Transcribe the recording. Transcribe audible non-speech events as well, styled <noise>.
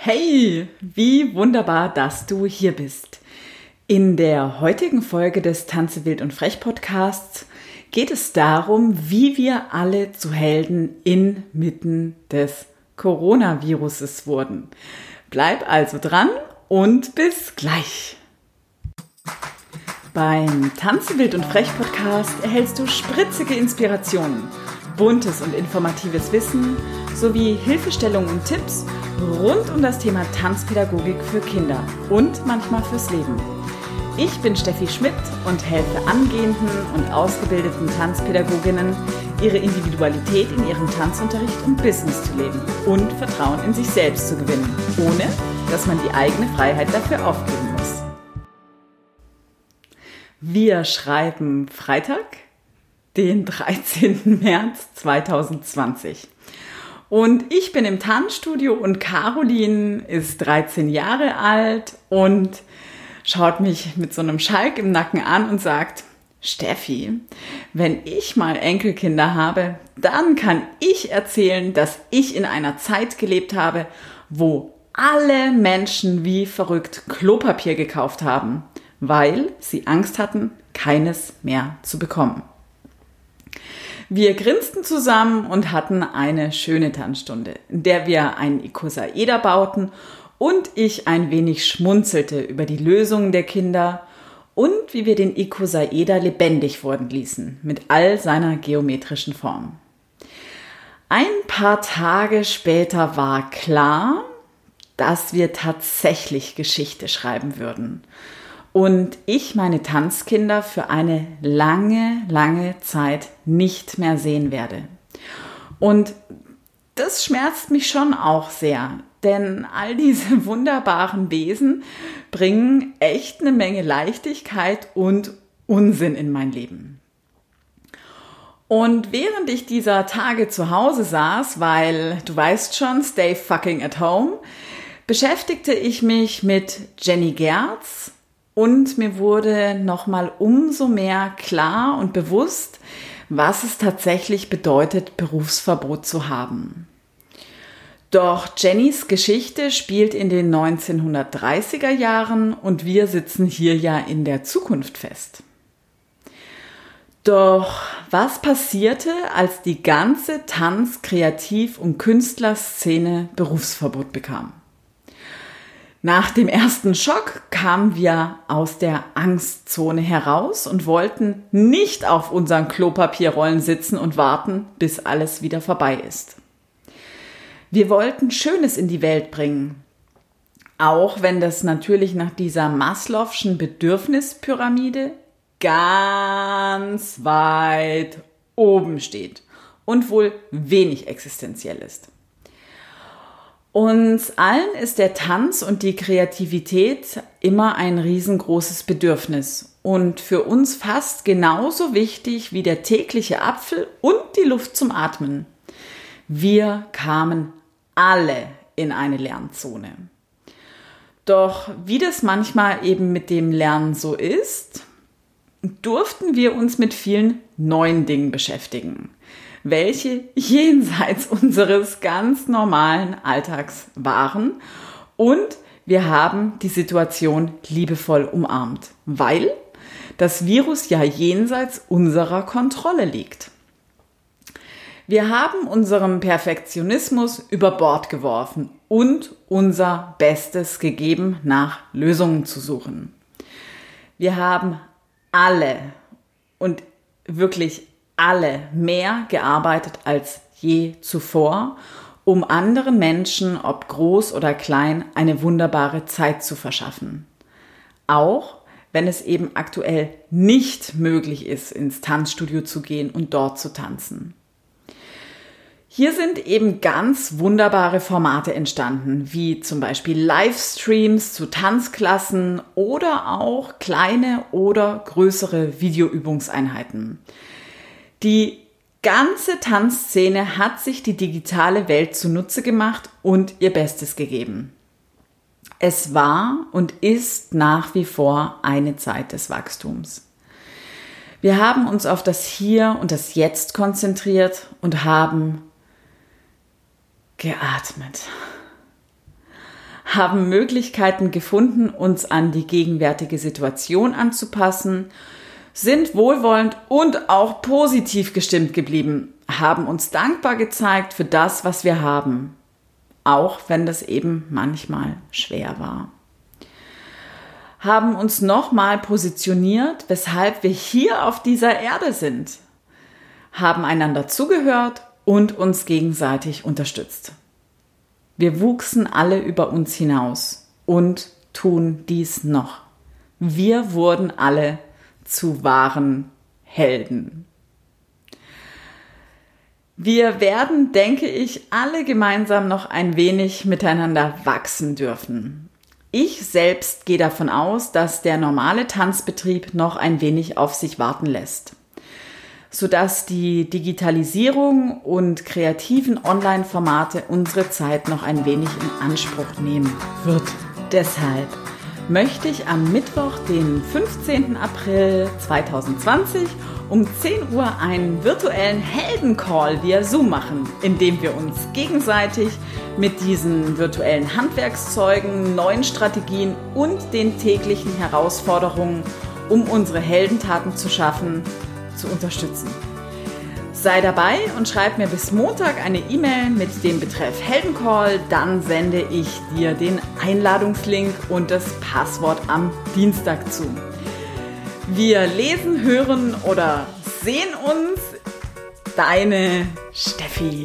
Hey, wie wunderbar, dass du hier bist. In der heutigen Folge des Tanze wild und frech Podcasts geht es darum, wie wir alle zu Helden inmitten des Coronaviruses wurden. Bleib also dran und bis gleich. Beim Tanze wild und frech Podcast erhältst du spritzige Inspirationen, buntes und informatives Wissen sowie Hilfestellungen und Tipps rund um das Thema Tanzpädagogik für Kinder und manchmal fürs Leben. Ich bin Steffi Schmidt und helfe angehenden und ausgebildeten Tanzpädagoginnen, ihre Individualität in ihrem Tanzunterricht und Business zu leben und Vertrauen in sich selbst zu gewinnen, ohne dass man die eigene Freiheit dafür aufgeben muss. Wir schreiben Freitag, den 13. <laughs> März 2020. Und ich bin im Tanzstudio und Caroline ist 13 Jahre alt und schaut mich mit so einem Schalk im Nacken an und sagt, Steffi, wenn ich mal Enkelkinder habe, dann kann ich erzählen, dass ich in einer Zeit gelebt habe, wo alle Menschen wie verrückt Klopapier gekauft haben, weil sie Angst hatten, keines mehr zu bekommen. Wir grinsten zusammen und hatten eine schöne Tanzstunde, in der wir einen Ikosaeder bauten und ich ein wenig schmunzelte über die Lösungen der Kinder und wie wir den Ikosaeder lebendig worden ließen, mit all seiner geometrischen Form. Ein paar Tage später war klar, dass wir tatsächlich Geschichte schreiben würden und ich meine Tanzkinder für eine lange, lange Zeit nicht mehr sehen werde. Und das schmerzt mich schon auch sehr, denn all diese <laughs> wunderbaren Wesen bringen echt eine Menge Leichtigkeit und Unsinn in mein Leben. Und während ich dieser Tage zu Hause saß, weil du weißt schon, stay fucking at home, beschäftigte ich mich mit Jenny Gerz, und mir wurde nochmal umso mehr klar und bewusst, was es tatsächlich bedeutet, Berufsverbot zu haben. Doch Jennys Geschichte spielt in den 1930er Jahren und wir sitzen hier ja in der Zukunft fest. Doch was passierte, als die ganze Tanz-, Kreativ- und Künstlerszene Berufsverbot bekam? Nach dem ersten Schock kamen wir aus der Angstzone heraus und wollten nicht auf unseren Klopapierrollen sitzen und warten, bis alles wieder vorbei ist. Wir wollten Schönes in die Welt bringen, auch wenn das natürlich nach dieser Maslow'schen Bedürfnispyramide ganz weit oben steht und wohl wenig existenziell ist. Uns allen ist der Tanz und die Kreativität immer ein riesengroßes Bedürfnis und für uns fast genauso wichtig wie der tägliche Apfel und die Luft zum Atmen. Wir kamen alle in eine Lernzone. Doch wie das manchmal eben mit dem Lernen so ist, durften wir uns mit vielen neuen Dingen beschäftigen welche jenseits <laughs> unseres ganz normalen Alltags waren. Und wir haben die Situation liebevoll umarmt, weil das Virus ja jenseits unserer Kontrolle liegt. Wir haben unserem Perfektionismus über Bord geworfen und unser Bestes gegeben, nach Lösungen zu suchen. Wir haben alle und wirklich alle mehr gearbeitet als je zuvor, um anderen Menschen, ob groß oder klein, eine wunderbare Zeit zu verschaffen. Auch wenn es eben aktuell nicht möglich ist, ins Tanzstudio zu gehen und dort zu tanzen. Hier sind eben ganz wunderbare Formate entstanden, wie zum Beispiel Livestreams zu Tanzklassen oder auch kleine oder größere Videoübungseinheiten. Die ganze Tanzszene hat sich die digitale Welt zunutze gemacht und ihr Bestes gegeben. Es war und ist nach wie vor eine Zeit des Wachstums. Wir haben uns auf das Hier und das Jetzt konzentriert und haben geatmet. haben Möglichkeiten gefunden, uns an die gegenwärtige Situation anzupassen, sind wohlwollend und auch positiv gestimmt geblieben, haben uns dankbar gezeigt für das, was wir haben, auch wenn das eben manchmal schwer war. Haben uns nochmal positioniert, weshalb wir hier auf dieser Erde sind, haben einander zugehört und uns gegenseitig unterstützt. Wir wuchsen alle über uns hinaus und tun dies noch. Wir wurden alle zu wahren Helden. Wir werden, denke ich, alle gemeinsam noch ein wenig miteinander wachsen dürfen. Ich selbst gehe davon aus, dass der normale Tanzbetrieb noch ein wenig auf sich warten lässt, sodass die Digitalisierung und kreativen Online-Formate unsere Zeit noch ein wenig in Anspruch nehmen wird. Deshalb möchte ich am Mittwoch, den 15. April 2020 um 10 Uhr einen virtuellen Heldencall via Zoom machen, in dem wir uns gegenseitig mit diesen virtuellen Handwerkszeugen, neuen Strategien und den täglichen Herausforderungen, um unsere Heldentaten zu schaffen, zu unterstützen. Sei dabei und schreib mir bis Montag eine E-Mail mit dem Betreff Heldencall, dann sende ich dir den Einladungslink und das Passwort am Dienstag zu. Wir lesen, hören oder sehen uns. Deine Steffi.